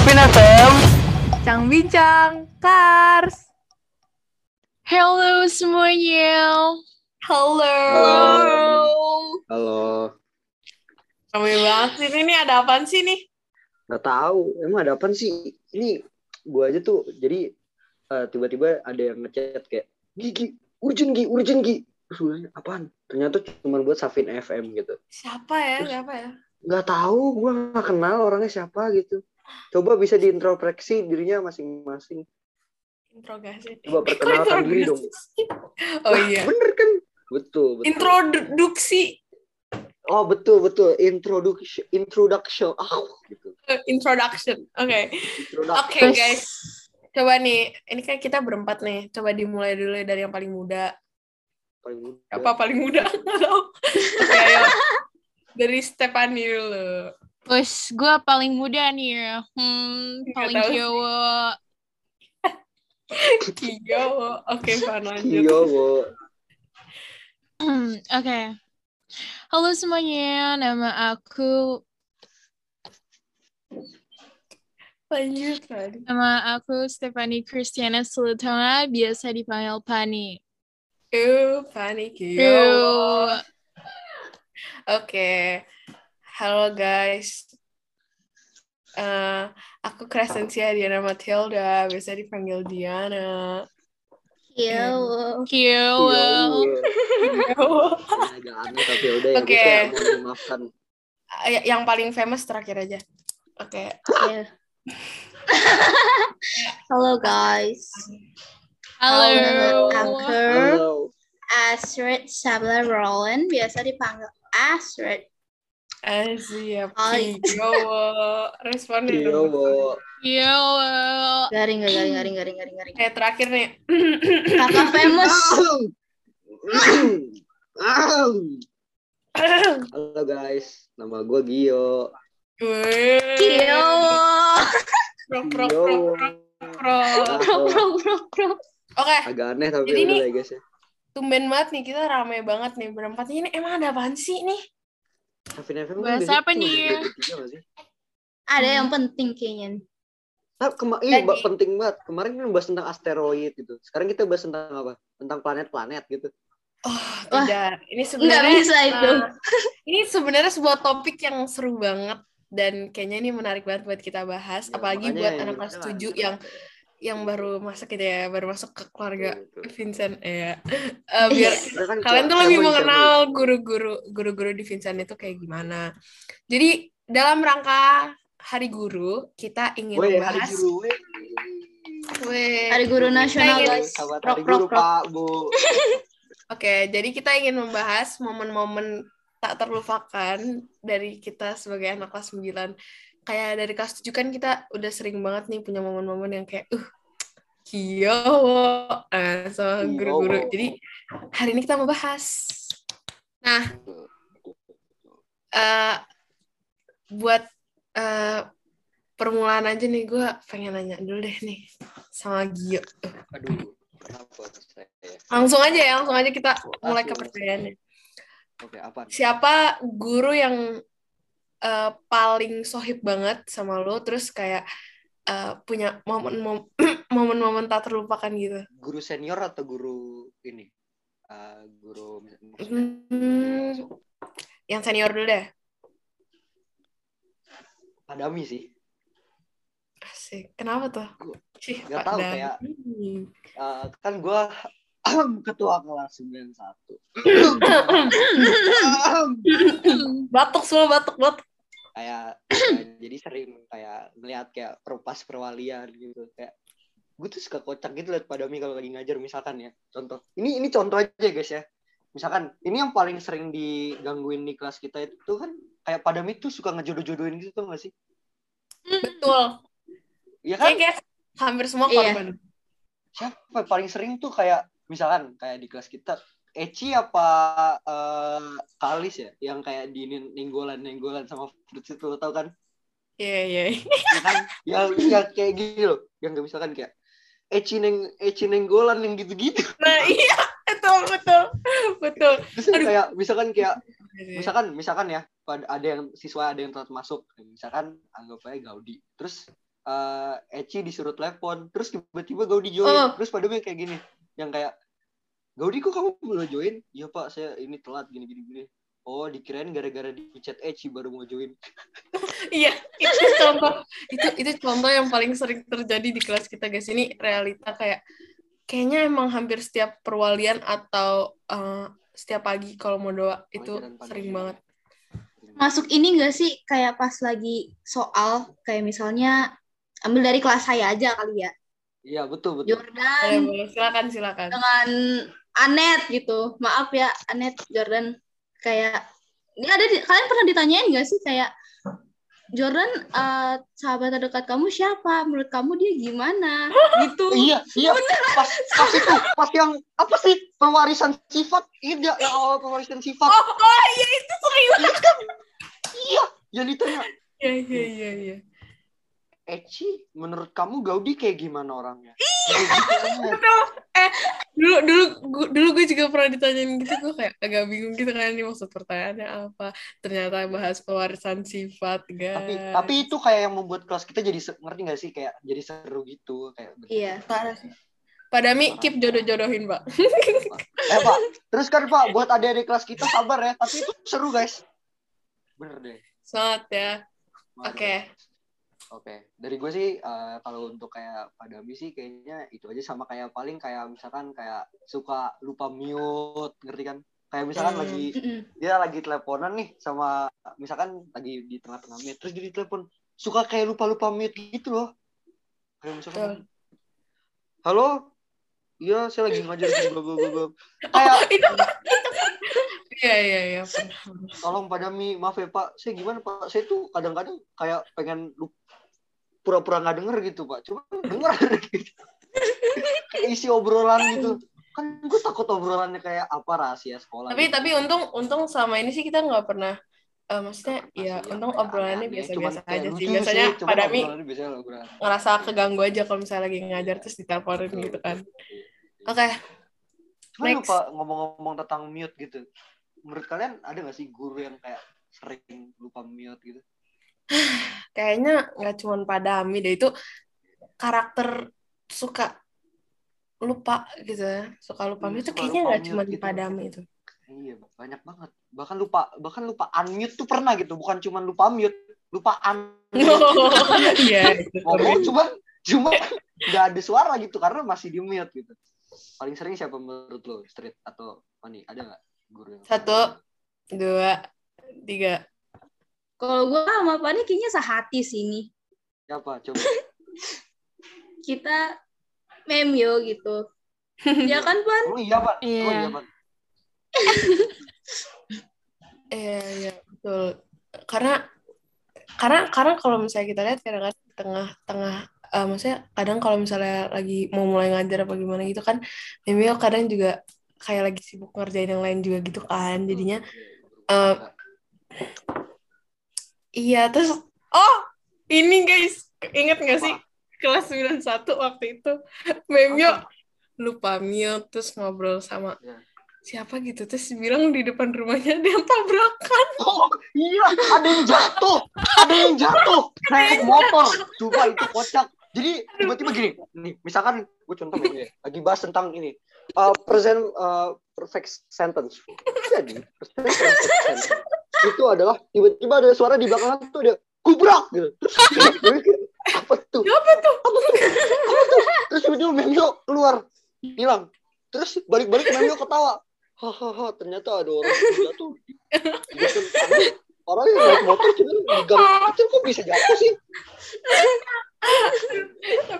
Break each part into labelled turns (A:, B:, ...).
A: Sapin FM.
B: Bincang Bincang Kars.
C: Halo semuanya.
B: Halo.
D: Halo.
B: Ramai banget sih ini. Ada apaan sih nih?
D: Gak tahu. Emang ada apa sih? Ini gua aja tuh. Jadi eh, tiba-tiba ada yang ngechat kayak Gigi, urgent Gi, urgent Gi. Terus gue nanya, apaan? Ternyata cuma buat Safin FM gitu.
B: Siapa ya? Siapa ya?
D: Gak tahu, gua gak kenal orangnya siapa gitu. Coba bisa diintrospeksi dirinya masing-masing.
B: Interogasi.
D: Coba perkenalkan diri dong.
B: Oh iya.
D: Bener kan? Betul, betul.
B: Introduksi.
D: Oh betul betul introduction introduction ah gitu
B: Introduction. Oke.
D: Introduction.
B: Oke guys. Coba nih. Ini kan kita berempat nih. Coba dimulai dulu dari yang paling muda.
D: Paling muda.
B: Apa paling muda? Oke ayo. Dari Stephanie dulu.
C: Bos, gue paling muda nih. ya. Hmm,
B: Nggak
C: paling cowok.
B: Kiyo. Oke, Van lanjut.
D: Iya, Bo.
C: Hmm, Oke. Halo semuanya, nama aku
B: Lanjut, Van.
C: nama aku Stephanie Christiana Sultana, biasa dipanggil Pani.
B: Ew, Fanny Kiyo.
C: Ew.
B: Oke. Halo guys. Eh, aku Crescencia Diana Matilda, biasa dipanggil Diana.
C: Cute.
D: Iya, agak aneh tapi ya udah ya
B: Oke.
D: gue kayak mau dimaafkan
B: Y- Yang paling famous terakhir aja. Oke.
E: Halo guys,
C: Halo.
E: Aku
D: halo
E: Astrid Sabla Roland, biasa dipanggil Astrid.
B: Eh, siap.
E: Hai.
B: Kiyo. Responnya
D: iya
B: dong.
D: bo
C: Cute.
E: Garing, garing, garing, garing, garing, garing.
B: Oke, terakhir nih.
E: Kakak famous.
D: halo guys nama gue Gio Gio
B: krok, krok, krok.
E: Bro, bro, bro, bro.
B: Oke,
D: agak aneh tapi udah lah ya guys ya
B: tumben banget nih. Kita rame banget nih berempat. Ini emang ada apaan sih nih?
D: Safin FM
C: Bahas
D: biasanya
C: apa nih?
E: Ada yang penting kayaknya.
D: Nah, kema iya,
E: Jadi-
D: penting banget. Kemarin kan bahas tentang asteroid gitu. Sekarang kita bahas tentang apa? Tentang planet-planet gitu.
B: Oh,
E: Wah,
B: tidak. Ini
E: Nggak
B: sebenarnya
E: bisa itu.
B: uh, ini sebenarnya sebuah topik yang seru banget dan kayaknya ini menarik banget buat kita bahas,
D: Ya,
B: apalagi buat anak kelas
D: kita
B: 7 yang yang baru masuk gitu ya, baru masuk ke keluarga
D: Betul.
B: Vincent ya. Eh, biar
D: Kita kan
B: kalian tuh lebih mengenal guru-guru guru-guru di Vincent itu kayak gimana. Jadi dalam rangka Hari Guru kita ingin
D: hari
B: membahas
D: guru, woi.
B: Weh.
E: Hari Guru Nasional
B: ingin-
E: guys.
D: Sahabat
E: Rock,
D: hari guru,
E: rock.
D: Pak, Bu.
B: Oke, jadi kita ingin membahas momen-momen tak terlupakan dari kita sebagai anak kelas 9. Kayak dari kelas 7 kan kita udah sering banget nih punya momen-momen yang kayak, uh, kiyo, eh, sama guru-guru. Jadi hari ini kita mau bahas. Nah, eh, buat eh, permulaan aja nih, gue pengen nanya dulu deh nih sama Gio.
D: Aduh, kenapa saya?
B: Langsung aja ya, langsung aja kita mulai ke pertanyaannya.
D: Oke, apa?
B: siapa guru yang eh, paling sohib banget sama lo terus kayak eh, punya momen mom- momen-momen tak terlupakan gitu
D: Guru senior atau guru ini? Eh, guru maksudnya
B: Hmm, yang senior dulu deh
D: Padami sih.
B: asik kenapa tuh Cih,
D: Nggak tahu,
B: Dami.
D: kayak- Eh, kan gue ketua kelas 91.
B: batuk semua batuk batuk
D: kayak jadi sering kayak ngeliat kayak perpas perwalian gitu. Kayak gue tuh suka kocak gitu liat Padami kalau lagi ngajar misalkan ya contoh. Ini ini contoh aja guys ya. Misalkan ini yang paling sering digangguin di kelas kita itu kan kayak Padami tuh suka ngejodoh-jodohin gitu tuh gak sih?
B: Betul.
D: Iya kan?
B: kayak, kayak hampir semua
E: Iya.
B: korban.
D: Siapa paling sering tuh kayak misalkan kayak di kelas kita Eci apa eh, Kalis ya? Yang kayak di ninggolan ninggolan sama fruits itu lo tau kan?
B: Iya iya.
D: Ya kan? Yang yang kayak gini loh yang kayak misalkan kayak Eci neng Eci nenggolan yang gitu-gitu.
B: Nah iya. Betul betul. Betul.
D: Terus
B: Aduh.
D: kayak misalkan kayak
B: Iya.
D: misalkan misalkan ya pada ada yang siswa ada yang telat masuk. Misalkan anggap aja Gaudi. Terus eh Eci disuruh telepon. Terus tiba-tiba Gaudi join.
E: Oh.
D: terus pada kayak gini. Yang kayak Gaudi kok kamu belum join iya pak saya ini telat gini gini gini oh dikirain gara-gara di chat Eci baru mau join
B: Iya, itu contoh itu itu contoh yang paling sering terjadi di kelas kita guys. Ini realita kayak kayaknya emang hampir setiap perwalian atau eh, setiap pagi kalau mau doa itu sering banget.
E: Masuk ini enggak sih kayak pas lagi soal kayak misalnya ambil dari kelas saya aja kali ya.
D: iya betul betul
E: Jordan
B: boleh. Silakan, silakan.
E: dengan Anet gitu. Maaf ya Anet Jordan kayak ini ada di, kalian pernah ditanyain nggak sih kayak Jordan eh, sahabat terdekat kamu siapa? Menurut kamu dia gimana? Gitu.
D: iya iya pas pas itu pas yang apa sih pewarisan sifat iya yang awal pewarisan sifat
B: Oh, oh iya itu sering banget.
D: iya yang ditanya
B: Iya, iya, iya, iya.
D: Eci menurut kamu Gaudi kayak gimana orangnya Kayak gitu aja.
B: Dulu dulu gua, dulu gue juga pernah ditanyain gitu gue kayak agak bingung gitu kan ini maksud pertanyaannya apa. Ternyata bahas pewarisan sifat, guys.
D: tapi tapi itu kayak yang membuat kelas kita jadi ngerti gak sih kayak jadi seru gitu kayak
E: Iya.
B: parah sih. Pak Dami keep jodoh-jodohin, Pak.
D: eh pak terus kan pak buat adik-adik kelas kita sabar ya tapi itu seru guys bener deh
B: Semangat ya.
D: Waduh.
B: Oke.
D: Oke, dari gue sih eh, kalau untuk kayak Padami sih kayaknya itu aja sama kayak paling kayak misalkan kayak suka lupa mute, ngerti kan? Kayak misalkan
B: Hmm.
D: lagi
E: Mm-mm.
D: dia lagi teleponan nih sama misalkan lagi di tengah-tengah mute terus jadi telepon suka kayak lupa-lupa mute gitu loh. Kayak misalkan halo, iya saya lagi ngajar di bla bla bla.
B: Oh,
D: Kayak
B: itu Iya, iya, iya. pernah.
D: tolong Padami maaf ya Pak, saya gimana Pak? Saya tuh kadang-kadang kayak pengen lup- pura-pura nggak denger gitu Pak, cuma denger gitu. isi obrolan gitu. Kan gue takut obrolannya kayak apa rahasia sekolah.
B: Tapi
D: gitu.
B: tapi untung untung sama ini sih kita nggak pernah eh, maksudnya ya
D: Masih
B: untung
D: apa
B: obrolannya biasa-biasa aja sih. Biasanya
D: obrolannya biasanya obrolan.
B: ngerasa keganggu aja kalau misalnya lagi ngajar terus diteleponin gitu kan. Oke,
D: Cuman
B: next.
D: lupa ngomong-ngomong tentang mute gitu. Menurut kalian ada gak sih guru yang kayak sering lupa mute gitu?
B: Kayaknya nggak cuma Pak Dami deh itu karakter suka lupa gitu ya. Suka lupa
D: Hmm,
B: itu
D: suka
B: kayaknya nggak cuma
D: gitu.
B: Pak Dami itu.
D: Iya, banyak banget. Bahkan lupa bahkan lupa unmute tuh pernah gitu, bukan cuma lupa mute, lupa un
B: Iya, itu
D: ngomong cuma cuma nggak ada suara gitu karena masih di mute gitu. Paling sering siapa menurut lo? Street atau Mani? Ada nggak guru yang
B: Satu, dua, tiga.
E: Kalau gue sama Pani kayaknya sehati sih ini.
D: Siapa? Coba.
E: Kita memyo gitu. Ya kan, Pan?
D: Oh iya, Pak. Oh
C: Iya.
D: iya, Pak.
B: Iya, iya, betul. Karena karena karena kalau misalnya kita lihat kadang-kadang di tengah-tengah eh, maksudnya kadang kalau misalnya lagi mau mulai ngajar apa gimana gitu kan Mimio kadang juga kayak lagi sibuk ngerjain yang lain juga gitu kan jadinya eh, iya terus oh ini guys. Inget gak sih? Kelas 91 waktu itu Memio lupa mute terus ngobrol sama
D: Iya.
B: siapa gitu. Terus bilang di depan rumahnya dia tabrakan.
D: Oh iya, ada yang jatuh, ada yang jatuh. Naik motor. Coba itu kocak. Jadi tiba-tiba gini, nih misalkan gue contoh nih, lagi bahas tentang ini. Uh, present uh, perfect sentence. Jadi perfect sentence itu adalah tiba-tiba ada suara di belakang tuh ada kubrak gitu. Apa tuh?
B: apa tuh
D: Apa tuh? Apa tuh? Terus tiba-tiba Memio keluar, hilang. Terus balik-balik Memio ketawa. Hahaha, ternyata ada orang jatuh. Orang yang naik motor cuma di gang kecil kok bisa jatuh sih?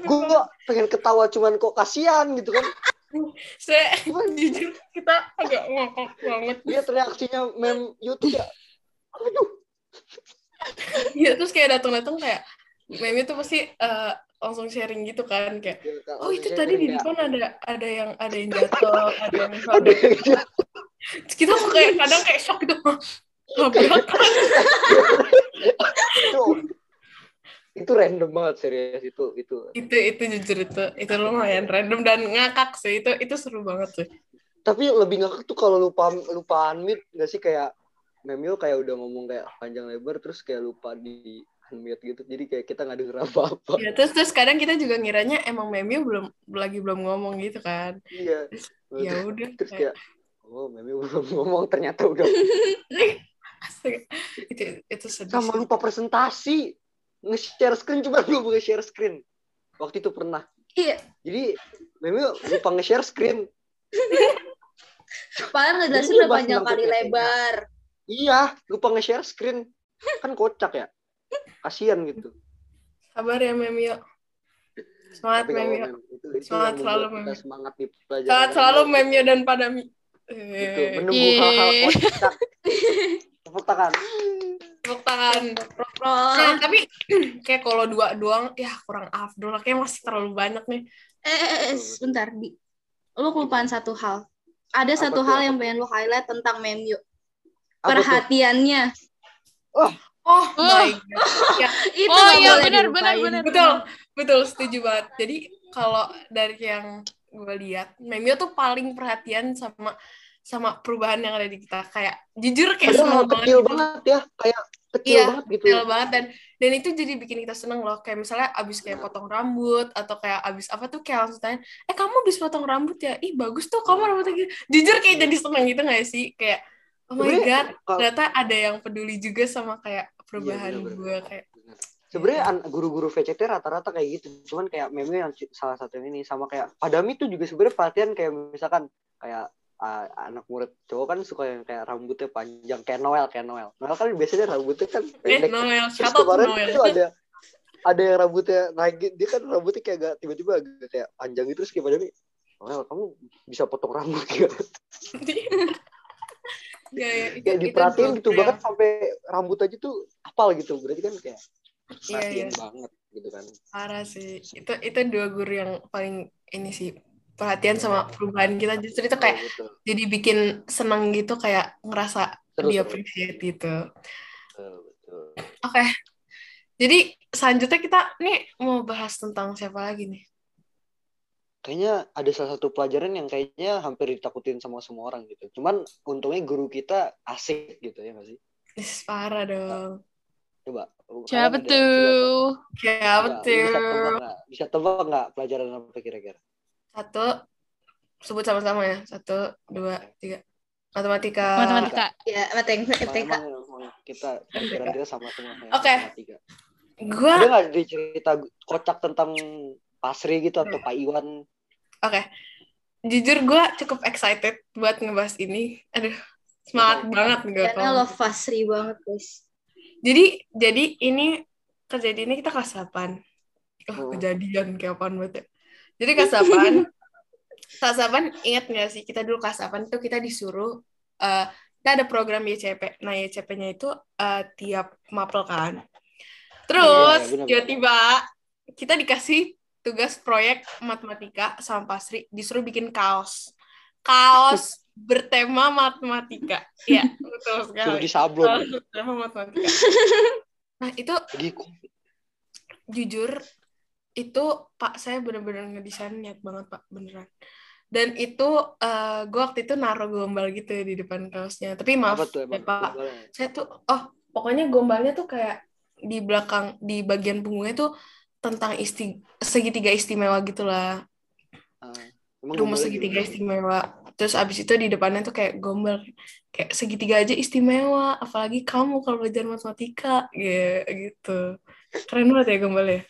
D: Gue pengen ketawa cuman kok kasihan gitu kan.
B: saya jujur kita agak ngakak banget
D: Lihat reaksinya mem YouTube ya. Aduh.
B: Iya terus kayak datang-datang kayak meme itu pasti eh, langsung sharing gitu kan kayak oh itu tadi di depan ada ada yang ada yang jatuh ada yang
D: Ada yang jatuh.
B: Kita kok kayak kadang kayak shock gitu tabrakan
D: itu, itu random banget serius itu itu.
B: itu itu jujur itu itu lumayan random dan ngakak sih itu itu seru banget sih
D: Tapi lebih ngakak tuh kalau lupa lupa unmute nggak sih kayak Memio kayak udah ngomong kayak panjang lebar terus kayak lupa di unmute gitu jadi kayak kita nggak denger apa-apa
B: Ya, terus terus kadang kita juga ngiranya emang Memio belum lagi belum ngomong gitu kan.
D: iya
B: Ya udah.
D: terus
B: kayak-
D: oh meme belum ngomong ternyata udah
B: Astaga. itu itu sedih.
D: sama lupa presentasi nge-share screen cuma belum nge-share screen waktu itu pernah
E: Iya.
D: jadi meme lupa nge-share screen
E: Padahal ngejelasin udah panjang kali lebar.
D: Iya lupa nge-share screen kan kocak ya kasian gitu
B: Sabar ya Memio. Semangat
D: Tapi kalau
B: Memio.
D: mem- itu, itu
B: Semangat selalu, Mem.
D: semangat di pelajaran
B: Semangat selalu Memio dan Padami.
D: itu
B: Eh,
D: menunggu
C: Yeay.
D: hal-hal kocak tepuk tangan
B: Tepuk tangan. Nah, tapi kayak kalau dua doang ya kurang afdol. Kayaknya masih terlalu banyak nih.
E: Eh, eh, eh, sebentar, Di. Lu kelupaan satu hal. Ada
D: Apa
E: satu
D: tuh,
E: hal
D: apa
E: yang pengen lu highlight tentang Memyu.
D: Apa tuh?
E: Perhatiannya.
B: Oh, my god. Ya,
E: Itu
C: Oh iya benar benar benar.
B: betul, betul setuju banget. Jadi kalau dari yang gue lihat, Memio tuh paling perhatian sama sama perubahan yang ada di kita. Kayak jujur kayak seneng
D: hal
B: banget.
D: kecil
B: gitu.
D: banget ya kayak kecil
B: Iya,
D: banget gitu
B: detail banget dan dan itu jadi bikin kita seneng loh kayak misalnya abis kayak potong rambut atau kayak abis apa tuh kayak langsung tanya eh kamu abis potong rambut ya ih bagus tuh kamu rambutnya gitu jujur kayak jadi seneng gitu gak sih kayak oh my
D: Sebenarnya
B: god
D: kalau-
B: ternyata ada yang peduli juga sama kayak perubahan
D: Iya,
B: gue kayak
D: Bener. Sebenarnya guru-guru VCT rata-rata kayak gitu. Cuman kayak meme yang salah satu ini sama kayak Padami tuh juga sebenarnya perhatian kayak misalkan kayak uh, anak murid cowok kan suka yang kayak rambutnya panjang kayak Noel kayak Noel. Noel kan biasanya rambutnya kan
B: eh
D: pendek.
B: Noel
D: Terus
B: shout out to
D: kemarin
B: Noel
D: itu ada ada yang rambutnya naik dia kan rambutnya kayak agak tiba-tiba agak kayak panjang gitu terus kayak Padami Noel kamu bisa potong rambut ya
B: ya, ya, itu,
D: kayak diperhatiin gitu
B: yang-
D: sampai rambut aja tuh apal gitu berarti kan kayak
B: Iya,
D: perhatian
B: iya.
D: banget gitu kan
B: parah sih itu itu dua guru yang paling ini sih perhatian sama perubahan kita justru itu kayak
D: betul,
B: jadi bikin seneng gitu kayak ngerasa
D: seru.
B: appreciate gitu
D: betul, betul.
B: Oke. Jadi selanjutnya kita nih mau bahas tentang siapa lagi nih?
D: Kayaknya ada salah satu pelajaran yang kayaknya hampir ditakutin sama semua orang gitu. Cuman untungnya guru kita asik gitu ya nggak sih?
B: Is parah dong.
D: Coba.
C: Siapa tuh?
B: Siapa
D: coba, lu Bisa tebak
B: tuh?
D: nggak? Bisa tebak nggak pelajaran apa kira-kira?
B: Satu, sebut sama-sama ya. Satu, dua, tiga. Matematika.
C: Matematika.
E: Ya,
D: emang kita pikiran kita sama semua. ya,
B: Oke.
D: matematika.
B: Gua,
D: Ada nggak di cerita kocak tentang Pasri gitu atau Pak Iwan?
B: oke. Jujur gue cukup excited buat ngebahas ini. Aduh, semangat banget gue.
E: Karena love Fasri banget, guys.
B: Jadi, jadi ini kejadiannya kita kelas 8. Oh,
D: Hmm.
B: kejadian kayak apaan banget ya. Jadi kelas 8, kelas 8 ingat nggak sih kita dulu kelas 8 tuh kita disuruh eh, kita ada program YCP. Nah, YCP-nya itu eh, tiap mapel kan. Terus
D: Iya, iya, benar,
B: tiba-tiba kita dikasih tugas proyek matematika sama Pasri disuruh bikin kaos. Kaos bertema matematika. Iya, betul
D: Suruh
B: sekali.
D: disablon.
B: Kaos bertema matematika. Nah, itu
D: Lagi
B: jujur itu pak saya bener-bener ngedesain niat banget pak beneran dan itu eh gue waktu itu naruh gombal gitu ya di depan kaosnya tapi maaf
D: tuh
B: ya pak saya tuh oh pokoknya gombalnya tuh kayak di belakang di bagian punggungnya tuh tentang isti segitiga istimewa gitulah
D: Ah, emang
B: rumus segitiga
D: gimana?
B: istimewa terus abis itu di depannya tuh kayak gombal kayak segitiga aja istimewa apalagi kamu kalau belajar matematika ya gitu keren banget ya gombalnya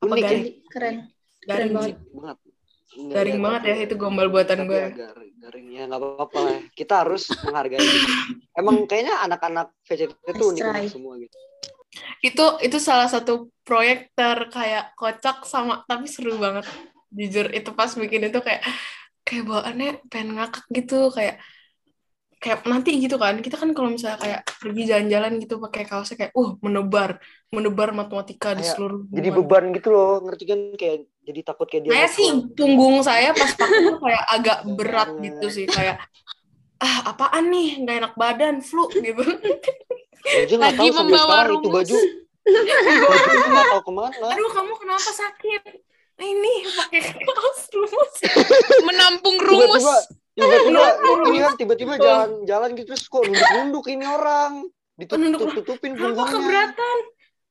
B: apa
D: Unik ya?
B: garing
E: Keren.
B: garing
E: banget.
B: sih
D: banget. Nggak,
B: garing
D: ya,
B: banget ya itu gombal buatan gue
D: ya garing, garing ya nggak apa-apa lah. Kita harus menghargai. Emang kayaknya anak-anak VCT itu unik semua gitu.
B: Itu itu salah satu proyek ter kayak kocak sama tapi seru banget. Jujur itu pas bikin itu kayak kayak bawaannya pengen ngakak gitu kayak kayak nanti gitu kan. Kita kan kalau misalnya kayak pergi jalan-jalan gitu pakai kaosnya kayak uh menebar menebar matematika di
D: Kayak
B: seluruh
D: Jadi beban gitu loh, ngerti kan? Kayak jadi takut kayak dia.
B: saya sih punggung saya pas pakai kayak agak berat gitu sih kayak ah apaan nih? Nggak enak badan flu gitu
D: Aja nggak
C: Lagi
D: tahu sampai
C: membawa
D: sekarang itu
C: rumus.
D: baju. baju nggak tahu ke mana.
B: aduh kamu kenapa sakit Nah, ini pakai kaos rumus
C: Menampung rumus.
D: Tiba-tiba, tiba-tiba kan tiba-tiba jalan-jalan gitu terus kok nunduk-nunduk ini orang. Ditutup-tutupin
B: Kenapa
D: punggungnya.
B: keberatan?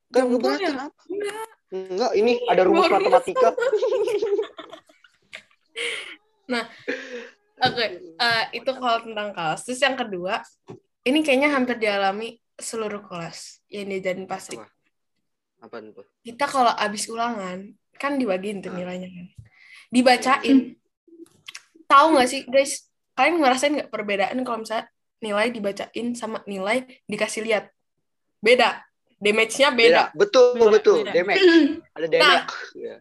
D: Kan ngeberatkan
B: ya?
D: apa?
B: Enggak.
D: Enggak, ini ada rumus matematika.
B: Oke, eh, itu kalau tentang kelas. Terus yang kedua, ini kayaknya hampir dialami seluruh kelas yang diajarin Pasri.
D: Apa? Apaan tuh?
B: Kita kalau abis ulangan, kan dibagiin tuh
D: Ah.
B: nilainya kan. Dibacain. Tahu nggak sih, guys? Kalian ngerasain nggak perbedaan kalau misalnya nilai dibacain sama nilai dikasih lihat? Beda. Damage-nya beda.
D: Betul,
C: Beda,
D: betul.
C: beda.
D: Damage. Ada damage. Ya.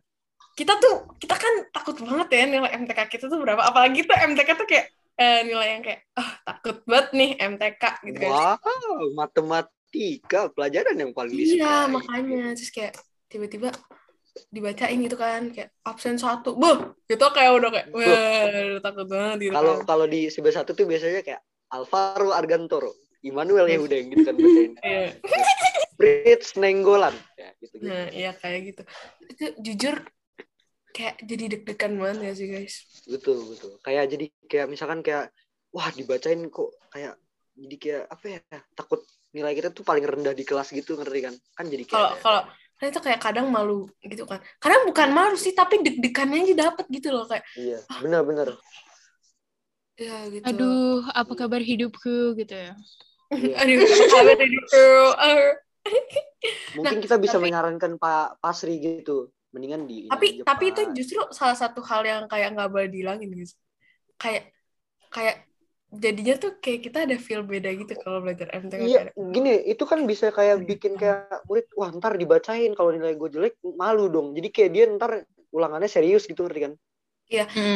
B: Kita tuh, kita kan takut banget ya nilai MTK kita tuh berapa. Apalagi tuh MTK tuh kayak eh, nilai yang kayak, ah takut banget nih MTK gitu kan.
D: Wow, matematika pelajaran yang paling
B: Iya,
D: disukai.
B: makanya terus kayak tiba-tiba dibacain gitu kan kayak absen satu, boh, gitu kayak udah kayak,
D: Buh.
B: wah, takut banget gitu
D: Kalau
B: kan.
D: kalau di sebelah satu tuh biasanya kayak Alvaro Argantoro, Immanuel Yehudeng gitu kan bacain.
B: Iya.
D: Fritz Nenggolan ya gitu gitu.
B: Nah, iya kayak gitu. Itu jujur kayak jadi deg-degan banget ya sih guys.
D: Betul, betul. Kayak jadi kayak misalkan kayak wah dibacain kok kayak jadi kayak apa ya? Takut nilai kita tuh paling rendah di kelas gitu ngerti kan? Kan jadi kayak
B: Kalau kalau kan itu kayak kadang malu gitu kan. Kadang bukan malu sih, tapi deg-degannya aja dapet gitu loh kayak,
D: iya, benar-benar.
B: ya gitu.
C: Aduh, apa kabar hidupku gitu ya.
D: Iya.
B: Aduh, kabar gitu. Ah.
D: Mungkin kita bisa menyarankan Pak Pasri gitu. Mendingan di
B: tapi tapi itu justru salah satu hal yang kayak nggak boleh dihilangin guys. Kayak kayak jadinya tuh kayak kita ada feel beda gitu kalau belajar MTK
D: Iya,
B: kayak,
D: gini, itu kan bisa kayak bikin kayak murid, wah ntar dibacain kalau nilai gue jelek, malu dong. Jadi kayak dia ntar ulangannya serius gitu ngerti kan?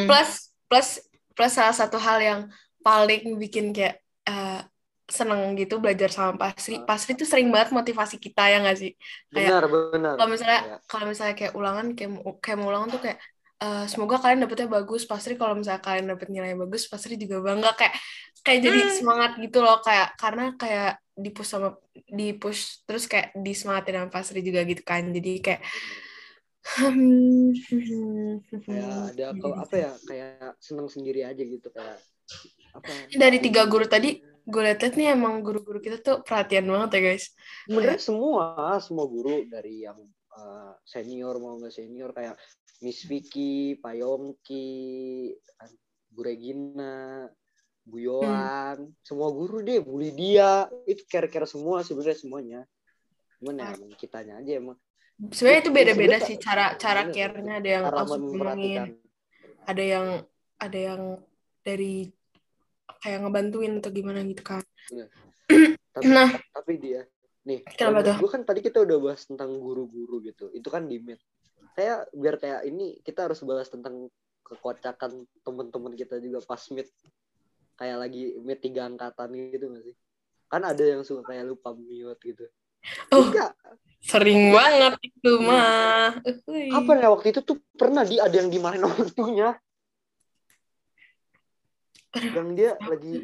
B: plus plus plus salah satu hal yang paling bikin kayak eh, seneng gitu belajar sama Pasri. Pasri tuh sering banget motivasi kita ya nggak sih? Kayak,
D: Benar, benar.
B: kalau misalnya
D: Kayak,
B: kalau misalnya kayak ulangan kayak mau- kayak mau ulangan tuh kayak eh, semoga kalian dapetnya bagus. Pasri kalau misalnya kalian dapet nilai bagus Pasri juga bangga. Kayak kayak jadi semangat gitu loh. Kayak karena kayak di push sama di push terus kayak disemangatin sama Pasri juga gitu kan. Jadi kayak
D: kayak ada kalau apa ya, kayak seneng sendiri aja gitu kayak apa?
B: dari tiga guru tadi gue liat-liat nih emang guru-guru kita tuh perhatian banget ya guys
D: Sebenarnya semua, semua guru dari yang uh, senior mau nggak senior kayak Miss Vicky, Pak Yongki, Bu Regina, Bu Yohan, semua guru deh, Bu Lydia, itu care-care semua sebenarnya semuanya. Cuman ya emang kitanya aja emang
B: sebenarnya itu beda-beda sih cara cara
D: bener.
B: care-nya ada yang langsung ngomongin ada yang ada yang dari kayak ngebantuin atau gimana gitu kan
D: Tapi,
B: Nah.
D: tapi dia nih,
B: Kenapa tuh?
D: gue kan tadi kita udah bahas tentang guru-guru gitu. Itu kan di meet. Kayak biar kayak ini kita harus bahas tentang kekocakan teman-teman kita juga pas meet. Kayak lagi meet tiga angkatan gitu gak sih? Kan ada yang suka kayak lupa mute gitu.
B: Oh.
D: Enggak.
B: sering banget itu mah Uhuy.
D: Kapan ya waktu itu tuh pernah di ada yang dimarahin waktunya. Yang dia lagi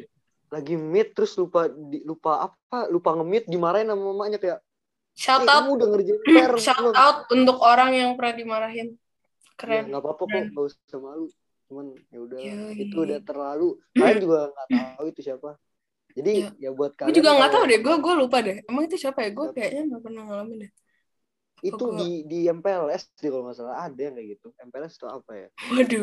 D: lagi meet terus lupa di, lupa apa lupa nge-meet dimarahin sama mamanya kayak
B: shout
D: "Eh,
B: out.
D: kamu udah ngerjain PR
B: shout
D: belum?"
B: out untuk orang yang pernah dimarahin.
D: Ya,
B: keren.
D: nggak apa-apa kok nggak usah malu. Cuman ya udah itu udah terlalu. Kalian juga nggak tahu itu siapa. Jadi
B: Iya.
D: ya buat
B: gue
D: kalian
B: juga nggak tahu deh gue gue lupa deh. Emang itu siapa ya? Gue kayaknya nggak pernah ngalamin deh.
D: Itu di di MPLS di kalau nggak salah. Ada yang kayak gitu. MPLS itu apa ya?
B: Waduh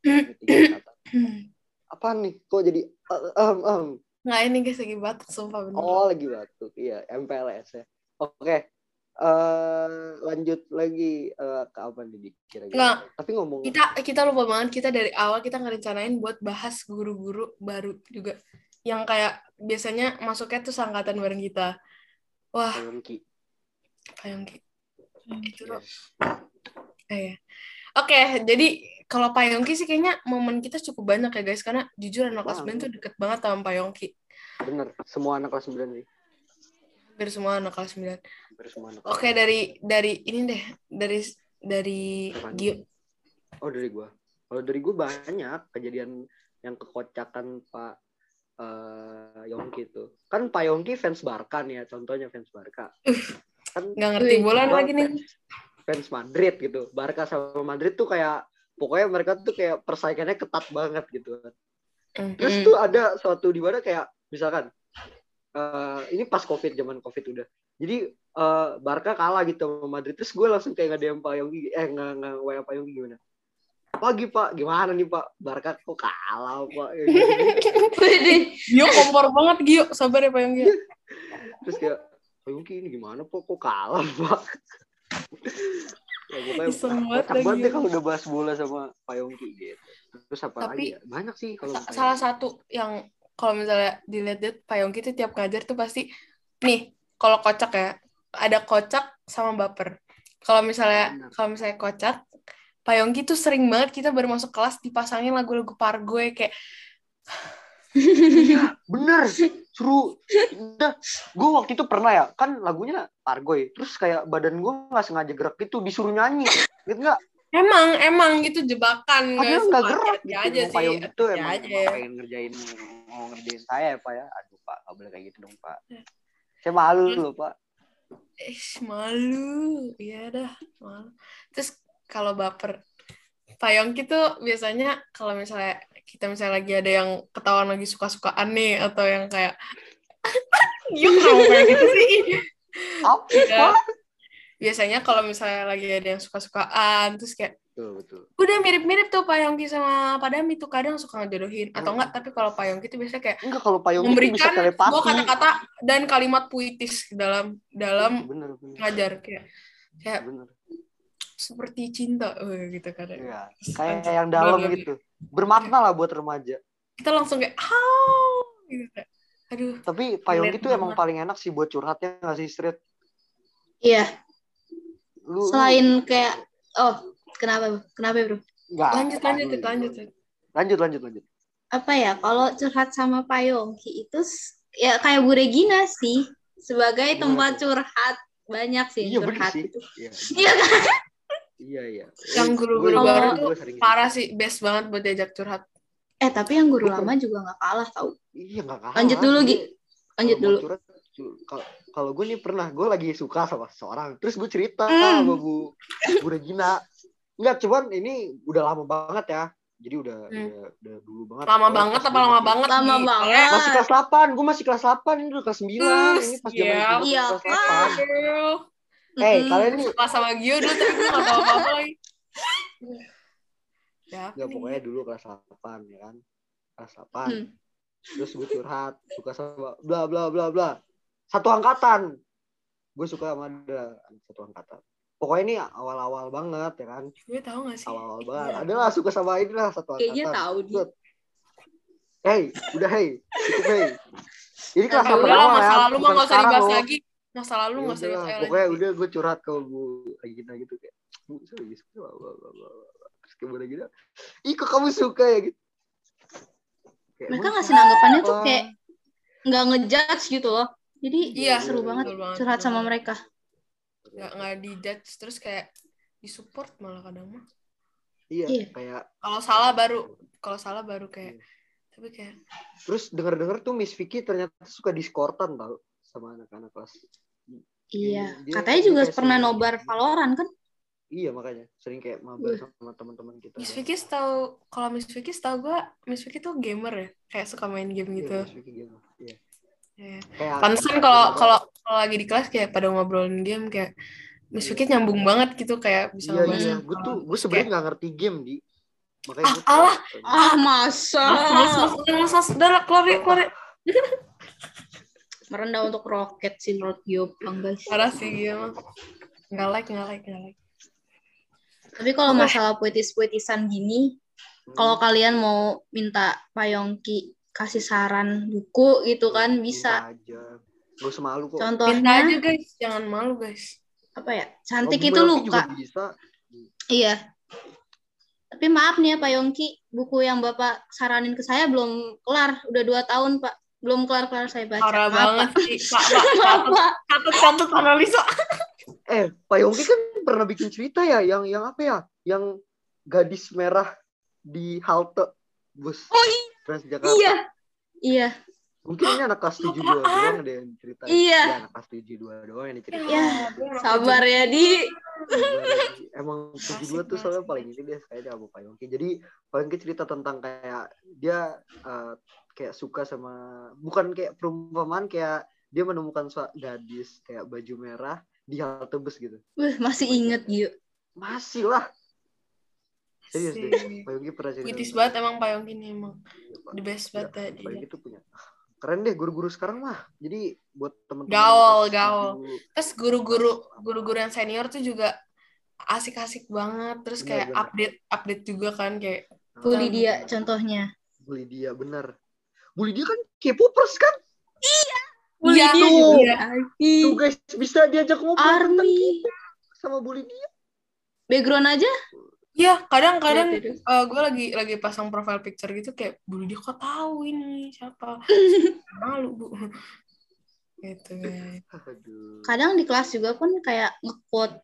D: Apaan nih? Kok jadi eh, em em
B: nggak ini guys lagi batuk sumpah bener
D: oh lagi batuk. Iya MPLS ya. Oke. Eh lanjut lagi. Eh, ke apa nih kira-kira?
B: Nggak.
D: tapi ngomong
B: kita kita lupa banget kita dari awal kita ngerencanain buat bahas guru-guru baru juga. Yang kayak biasanya masuknya tuh sangkatan bareng kita. Wah.
D: Yongki.
B: Pak Yongki. Itu loh
D: yes.
B: Eh, ya. oke jadi kalau Pak Yongki sih kayaknya momen kita cukup banyak ya guys karena jujur anak kelas 9 tuh deket banget sama Pak Yongki
D: bener semua anak kelas 9 nih
B: hampir semua anak kelas 9
D: hampir semua anak
B: oke dari dari ini deh dari dari? Gio
D: Oh dari gua. Kalau dari gua banyak kejadian yang kekocakan Pak eh Yongki itu. Kan Pak Yongki fans Barca nih ya, contohnya fans Barca. Kan
B: nggak ngerti bola
D: gua
B: lagi nih
D: fans Madrid gitu. Barca sama Madrid tuh kayak pokoknya mereka tuh kayak persaingannya ketat banget gitu.
B: Mm,
D: Terus
B: mm.
D: tuh ada suatu di mana kayak misalkan eh ini pas Covid zaman Covid udah. Jadi eh, Barca kalah gitu sama Madrid. Terus gue langsung kayak nge-DM Pak Yonggi. Eh, nge, nge WA Pak Yonggi gimana? Pagi Pak, gimana nih Pak? Barca kok kalah Pak? Ya, gitu.
B: Gio kompor banget Gio, sabar ya Pak Yonggi.
D: Terus kayak, Pak Yonggi ini gimana Pak? Kok kalah Pak? Ya, pokoknya
B: Iseng banget
D: kocak
B: lagi.
D: banget deh kalau udah bahas bola sama Pak Yongki gitu. Terus apa
B: Tapi-
D: lagi ya? Banyak sih kalau
B: Sa- salah satu yang kalau misalnya dilihat Pak Yongki tuh tiap ngajar tuh pasti nih kalau kocak ya ada kocak sama baper. Kalau misalnya kalau misalnya kocak Pak Yongki tuh sering banget kita baru masuk kelas dipasangin lagu-lagu pargoy kayak
D: Bener, suruh. Udah, gue waktu itu pernah ya, kan lagunya Pargoy. Terus kayak badan gue nggak sengaja gerak gitu, disuruh nyanyi. Gitu nggak?
B: emang emang gitu jebakan
D: Padahal nggak gerak gitu.
B: aja
D: Mau
B: sih.
D: itu emang,
B: aja.
D: pengen ngerjain, mau ngerjain saya ya Pak ya. Aduh Pak, nggak boleh kayak gitu dong Pak. Saya malu
B: Hmm.
D: loh Pak.
B: Eh, malu. Iya dah, malu. Terus kalau baper, Pak Yongki tuh biasanya kalau misalnya kita misalnya lagi ada yang ketahuan lagi suka-sukaan nih atau yang kayak kenapa kayak gitu sih?
D: Pak?
B: Biasanya kalau misalnya lagi ada yang suka-sukaan terus kayak
D: Betul, betul.
B: udah mirip-mirip tuh Pak Yongki sama Pak Dami tuh kadang suka ngejodohin atau
D: Hmm.
B: enggak tapi kalau Pak Yongki tuh biasanya kayak
D: Enggak kalau payung itu bisa
B: memberikan sebuah kata-kata dan kalimat puitis dalam dalam
D: Bener, bener.
B: ngajar kayak kayak
D: Bener.
B: Seperti cinta eh, gitu kan
D: Iya.
B: Terus
D: Kayak
B: lanjut.
D: yang dalam
B: bla.
D: gitu. Bermakna lah buat remaja.
B: kita langsung kayak oh gitu kayak aduh
D: Tapi payung itu emang paling enak sih buat curhatnya nggak sih Street?
E: Iya,
D: Lu, lu-
E: selain kayak oh, kenapa, kenapa, Bro?
D: Nggak,
B: lanjut lanjut
D: dulu.
B: lanjut
D: Lanjut, lanjut, lanjut.
E: Apa ya? Kalau curhat sama Pak Yongki itu ya kayak Bu Regina sih, sebagai tempat curhat banyak sih
D: Iya bener
E: curhat
D: sih.
E: itu.
D: Iya,
E: Iya kan?
D: Iya. iya.
B: Yang
D: Eh,
B: guru-guru
D: gua-
E: baru
B: tuh
D: gitu.
B: parah sih best banget buat diajak curhat
E: Eh tapi yang guru lama juga nggak kalah tau.
D: Iya nggak kalah.
E: Lanjut dulu Gi, lanjut dulu.
D: kalau- Kalau gue nih pernah, gue lagi suka sama seorang, terus gue cerita
E: Hmm.
D: sama Bu Bu Regina. Enggak, cuman ini udah lama banget ya. Jadi udah
B: Hmm.
D: udah, udah dulu banget.
B: lama
D: Pokoknya
B: banget apa lama banget
E: Lama
B: Gi?
E: banget.
D: Masih kelas 8, gue masih kelas 8, ini udah kelas 9. Ini pas zaman
B: Iya.
D: gua masih
E: Iya,
D: kelas
E: Pak.
D: 8.
B: Aduh,
D: Eh,
E: Mm-mm.
D: kalian nih
B: suka sama Gio dulu tapi gue gak tau apa-apa lagi ya
D: Enggak, pokoknya dulu kelas 8 ya kan. Kelas 8.
E: Hmm.
D: Terus gue curhat, suka sama bla bla bla bla. Satu angkatan. Gue suka sama ada satu angkatan. Pokoknya ini awal-awal banget ya kan.
B: gue tau gak sih
D: Awal-awal banget. Adalah suka sama ini lah satu angkatan.
E: Kayaknya tahu dia.
D: Hey, udah hey. Cukup hey. Ini kelas
B: Ya
D: apa
B: udahlah,
D: doang ya?
B: masa lalu mah
D: bukan
B: gak usah dibahas lagi masa lalu
D: Ya
B: gak usah dibahas
D: Pokoknya
B: lagi
D: udah gue curhat ke Bu Regina gitu kayak. Bu, saya lagi suka. Bla, bla, bla, bla. Terus ke Bu Regina. Ih kok kamu suka ya gitu. Kayak,
E: Mereka
D: "Emang
E: ngasih nanggapannya tuh
D: apa?"
E: kayak nggak ngejudge gitu loh. Jadi
B: Iya,
E: seru
D: betul
E: banget
B: banget,
E: curhat
B: betul
E: sama mereka.
B: nggak nggak dijudge terus kayak disupport malah kadang mah
D: Iya,
E: Iya.
D: kayak
B: kalau salah baru kalau salah baru kayak
D: Iya.
B: tapi kayak
D: terus denger-denger tuh Miss Vicky ternyata suka diskortan tau sama anak-anak kelas.
E: Iya,
D: dia-
E: katanya
D: dia
E: juga pernah
D: sering-
E: nobar Valorant kan?
D: Iya makanya sering kayak mabar
E: Iya.
D: sama teman-teman kita.
B: Miss Vicky tahu kalau Miss Vicky tahu gue Miss Vicky tuh gamer ya kayak suka main game
D: Iya,
B: gitu
D: Miss Vicky gitu. Iya.
B: Iya.
D: Kayak
B: Pantesan kalau kalau kalau lagi di kelas kayak pada ngobrolin game kayak Miss Vicky nyambung banget gitu kayak bisa
D: iya
B: ngebahas
D: iya, gue tuh gue sebenarnya nggak ngerti game di. Makanya
B: Ah,
D: gua
B: alah.
E: Ah masa
B: mas.
E: Merendah untuk roket sih menurut Giopang guys.
B: parah sih dia mah nggak like nggak like nggak like
E: Tapi kalau masalah puitis-puitisan gini,
D: Hmm.
E: kalau kalian mau minta Pak Yongki kasih saran buku gitu kan bisa.
D: Minta aja. Gak usah malu kok.
B: minta
E: Contohnya
B: aja guys jangan malu guys
E: apa ya? Cantik
D: Bu
E: itu luka. Iya. Tapi maaf nih ya Pak Yongki, buku yang Bapak saranin ke saya belum kelar. Udah dua tahun Pak. Belum kelar-kelar saya baca.
B: parah banget sih pak pak catat catat analisa
D: Eh, Pak Yongki kan pernah bikin cerita ya yang yang apa ya? Yang gadis merah di halte bus
E: Oh iya.
D: Transjakarta.
E: Iya. Iya.
D: Mungkin ini anak kelas 72 doang deh yang cerita.
E: Iya.
D: Ya, anak kelas 72 doang yang cerita.
E: Ya, Sabar ya, Di.
D: Emang 72 tuh soalnya paling ini deh kayaknya sama Pak Yongki. Jadi Pak Yongki cerita tentang kayak dia eh, kayak suka sama bukan kayak perumpamaan kayak dia menemukan suatu gadis kayak baju merah di halte bus gitu
E: Wih, masih inget Gio.
D: masih lah serius deh Yongki pernah cerita
B: Puitis
D: tentang-
B: banget emang Pak Yongki ini emang
D: Iya,
B: the best
D: Ya,
B: banget
D: Pak
B: dia.
D: Yongki tuh punya keren deh guru-guru sekarang mah jadi buat teman-teman
B: Gaul, gaul. Terus guru-guru guru-guru yang senior tuh juga asik-asik banget. Terus kayak
D: bener.
B: update update juga kan kayak
D: Ah,
E: Lydia
D: bener.
E: contohnya.
D: Bu Lydia bener Bu Lydia kan K-popers kan?
B: Iya,
E: Lydia
B: tuh.
E: juga.
D: tuh guys bisa diajak ngobrol tentang sama Bu Lydia
E: Background aja.
B: Iya, kadang-kadang
E: Lihat itu.
B: gue lagi lagi pasang profile picture gitu kayak bu dia kok tahu ini siapa? Malu bu. Gitu guys.
D: Aduh.
E: Kadang di kelas juga pun kayak nge-quote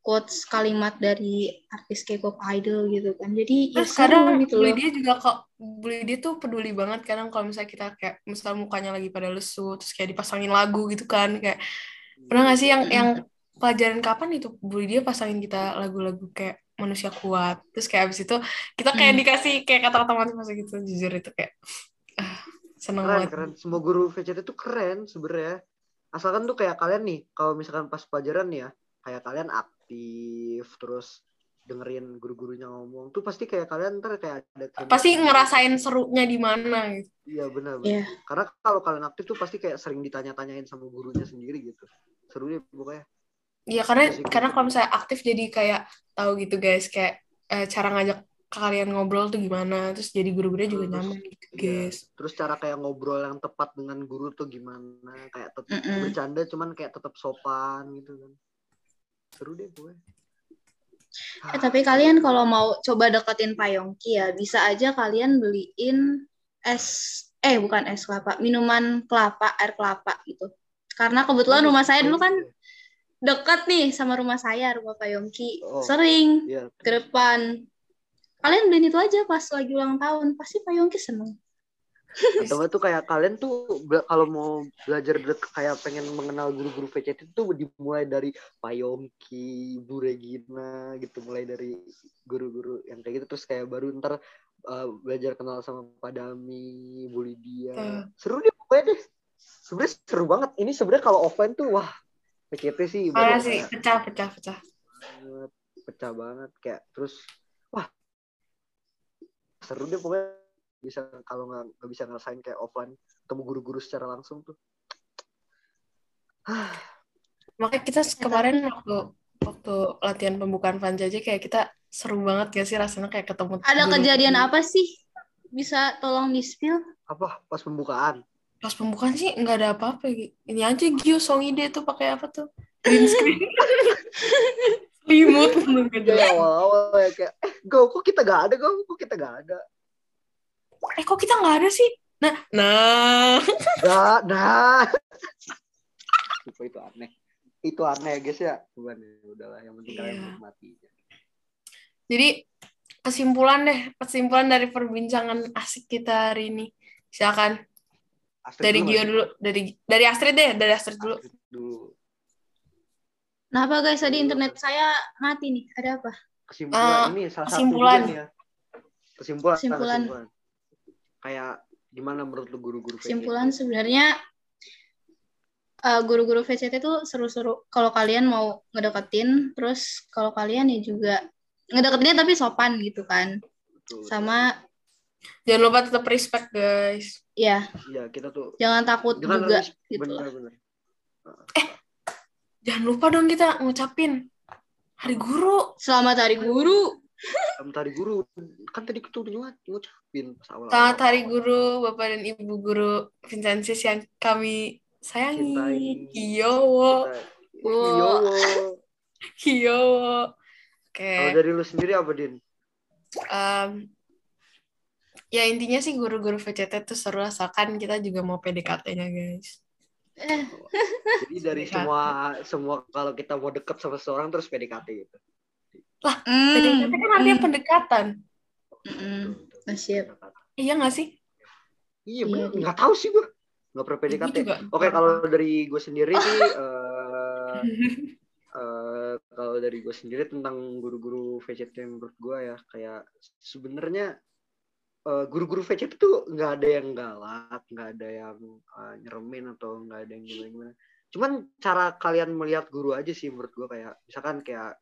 E: quotes kalimat dari artis K-pop idol gitu kan. Jadi ya
B: terus
E: seru
B: kadang
E: gitu
B: Bu
E: loh.
B: dia juga kok Bu dia tuh peduli banget kadang kalau misalnya kita kayak misal mukanya lagi pada lesu terus kayak dipasangin lagu gitu kan kayak pernah gak sih yang yang pelajaran kapan itu Bu dia pasangin kita lagu-lagu kayak manusia kuat terus kayak abis itu kita kayak
E: Hmm.
B: dikasih kayak kata-kata manis gitu jujur itu kayak ah, seneng
D: keren
B: banget
D: keren semua guru VCT itu keren sebenarnya asalkan tuh kayak kalian nih kalau misalkan pas pelajaran nih ya kayak kalian aktif terus dengerin guru-gurunya ngomong tuh pasti kayak kalian ntar kayak ada
B: pasti
D: chemistry.
B: ngerasain serunya di mana gitu
D: iya benar
E: Iya.
D: benar karena kalau kalian aktif tuh pasti kayak sering ditanya-tanyain sama gurunya sendiri gitu seru deh pokoknya
B: Iya karena
D: Asik
B: karena
D: gitu.
B: kalau misalnya aktif jadi kayak tahu gitu guys kayak eh, cara ngajak kalian ngobrol tuh gimana terus jadi guru-gurunya juga
D: Terus,
B: nyaman gitu
D: iya.
B: guys.
D: terus cara kayak ngobrol yang tepat dengan guru tuh gimana kayak tetap
E: Mm-mm.
D: bercanda cuman kayak tetap sopan gitu kan seru deh gue
E: Eh, tapi kalian kalau mau coba deketin Pak Yongki ya, bisa aja kalian beliin es, eh bukan es kelapa, minuman kelapa, air kelapa gitu. Karena kebetulan rumah saya dulu kan dekat nih sama rumah saya, rumah Pak Yongki.
D: Oh.
E: Sering
D: Iya.
E: ke depan. Kalian beliin itu aja pas lagi ulang tahun, pasti Pak Yongki seneng.
D: Atau tuh kayak kalian tuh kalau mau belajar kayak pengen mengenal guru-guru VCT tuh dimulai dari Pak Yongki, Bu Regina gitu mulai dari guru-guru yang kayak gitu terus kayak baru ntar uh, belajar kenal sama Pak Dami, Bu Lydia.
B: Hmm.
D: Seru deh pokoknya deh. Sebenarnya seru banget. Ini sebenarnya kalau offline tuh wah VCT sih
B: Parah
D: baru
B: sih pecah pecah pecah.
D: banget, pecah banget kayak terus wah seru deh pokoknya bisa kalau nggak nggak bisa ngerasain kayak offline ketemu guru-guru secara langsung tuh
B: Makanya kita kemarin waktu waktu latihan pembukaan Vanja aja kayak kita seru banget gak sih rasanya kayak ketemu
E: Ada
B: guru-
E: kejadian apa sih? Bisa tolong di-spill?
D: apa pas pembukaan
B: Pas pembukaan sih nggak ada apa-apa. Ini aja Gio song ide tuh pakai apa tuh? Green screen. Limut
D: awal-awal ya kayak eh go kok kita gak ada go kok kita gak ada
B: Eh kok kita nggak ada sih? Nah, nah.
D: gak nah Sumpah itu aneh itu aneh ya guys ya ya udahlah yang penting kalian
B: Iya.
D: menikmati
B: Jadi kesimpulan deh, kesimpulan dari perbincangan asik kita hari ini. Silakan
D: Astrid
B: dari
D: dulu
B: Gio dulu, dari dari Astrid deh, dari Astrid dulu.
D: Astrid dulu
E: Kenapa guys tadi internet saya mati nih? Ada apa?
D: kesimpulan
B: Eh,
D: ini salah
B: kesimpulan.
D: satu nih ya kesimpulan
E: Kesimpulan.
D: Kayak gimana menurut lu guru-guru VCT?
E: Kesimpulan sebenarnya eh, guru-guru VCT itu seru-seru kalau kalian mau ngedeketin, terus kalau kalian ya juga ngedeketinnya tapi sopan gitu kan.
D: Betul.
E: Sama
B: Jangan lupa tetap respect guys.
E: ya
D: iya kita tuh
E: jangan takut
D: jangan
E: juga
D: harus
E: gitu loh.
D: bener-bener
B: Jangan lupa dong kita ngucapin Hari Guru.
E: Selamat Hari Guru.
D: Selamat hari guru kan tadi kita udah ngu- ngucapin pas awal
B: Selamat Hari Guru, Bapak dan Ibu Guru Vincensis yang kami sayangi.
D: Cintai.
B: Kiyowo,
D: Yo.
B: Kiyowo. Oke.
D: Kalau dari lu sendiri apa din
B: Em, ya intinya sih guru-guru VCT tuh seru asalkan kita juga mau PDKT-nya guys.
D: Jadi dari
B: PDKT.
D: semua semua kalau kita mau deket sama seseorang terus PDKT gitu
B: PDKT
E: mm,
B: kan artinya pendekatan.
E: mm, mm. Siap.
B: Iya nggak sih?
D: iya
E: Iya,
D: bener
E: iya.
D: nggak tahu sih gua nggak pernah
B: Gue
D: PDKT
B: juga.
D: oke kalau dari gue sendiri sih eh, eh, kalau dari gue sendiri tentang guru-guru VCT menurut gue ya kayak sebenarnya eh, guru-guru VCT tuh nggak ada yang galak, nggak ada yang eh, nyeremin atau nggak ada yang gimana-gimana. Cuman cara kalian melihat guru aja sih menurut gue kayak misalkan kayak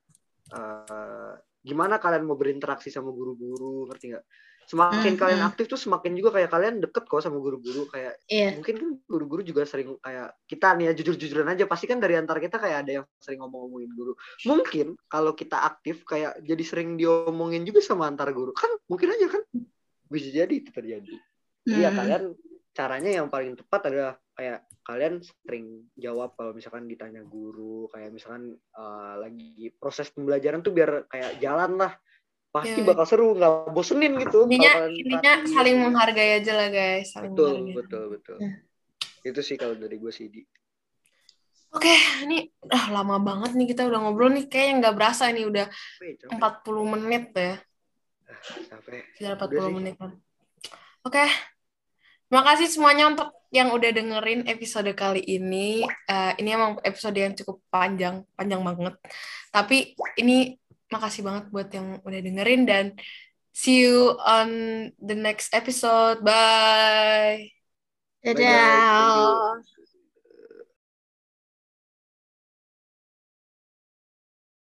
D: eh, gimana kalian mau berinteraksi sama guru-guru, ngerti nggak? Semakin
E: Hmm,
D: kalian
E: hmm.
D: aktif tuh semakin juga kayak kalian deket kok sama guru-guru kayak
E: Iya.
D: mungkin kan guru-guru juga sering kayak kita nih ya jujur-jujuran aja pasti kan dari antara kita kayak ada yang sering ngomong-ngomongin guru mungkin kalau kita aktif kayak jadi sering diomongin juga sama antar guru kan mungkin aja kan bisa jadi itu terjadi iya
E: Hmm.
D: kalian caranya yang paling tepat adalah kayak kalian sering jawab kalau misalkan ditanya guru kayak misalkan eh, lagi proses pembelajaran tuh biar kayak jalan lah pasti
B: Iya.
D: bakal seru nggak bosenin gitu
B: intinya intinya saling menghargai aja lah guys saling
D: betul
B: menghargai
D: betul betul
E: Ya.
D: itu sih kalau dari gue sih di
B: oke ini ah lama banget nih kita udah ngobrol nih kayaknya nggak berasa nih udah
D: capek, capek.
B: 40 menit ya
D: capek.
B: Sekitar
D: Udah
B: 40
D: sih.
B: menit kan. Oke. Terima kasih semuanya untuk yang udah dengerin episode kali ini. Eh, ini emang episode yang cukup panjang, panjang banget. Tapi ini makasih banget buat yang udah dengerin dan see you on the next episode. Bye.
D: Bye,
E: Dadah.
D: you.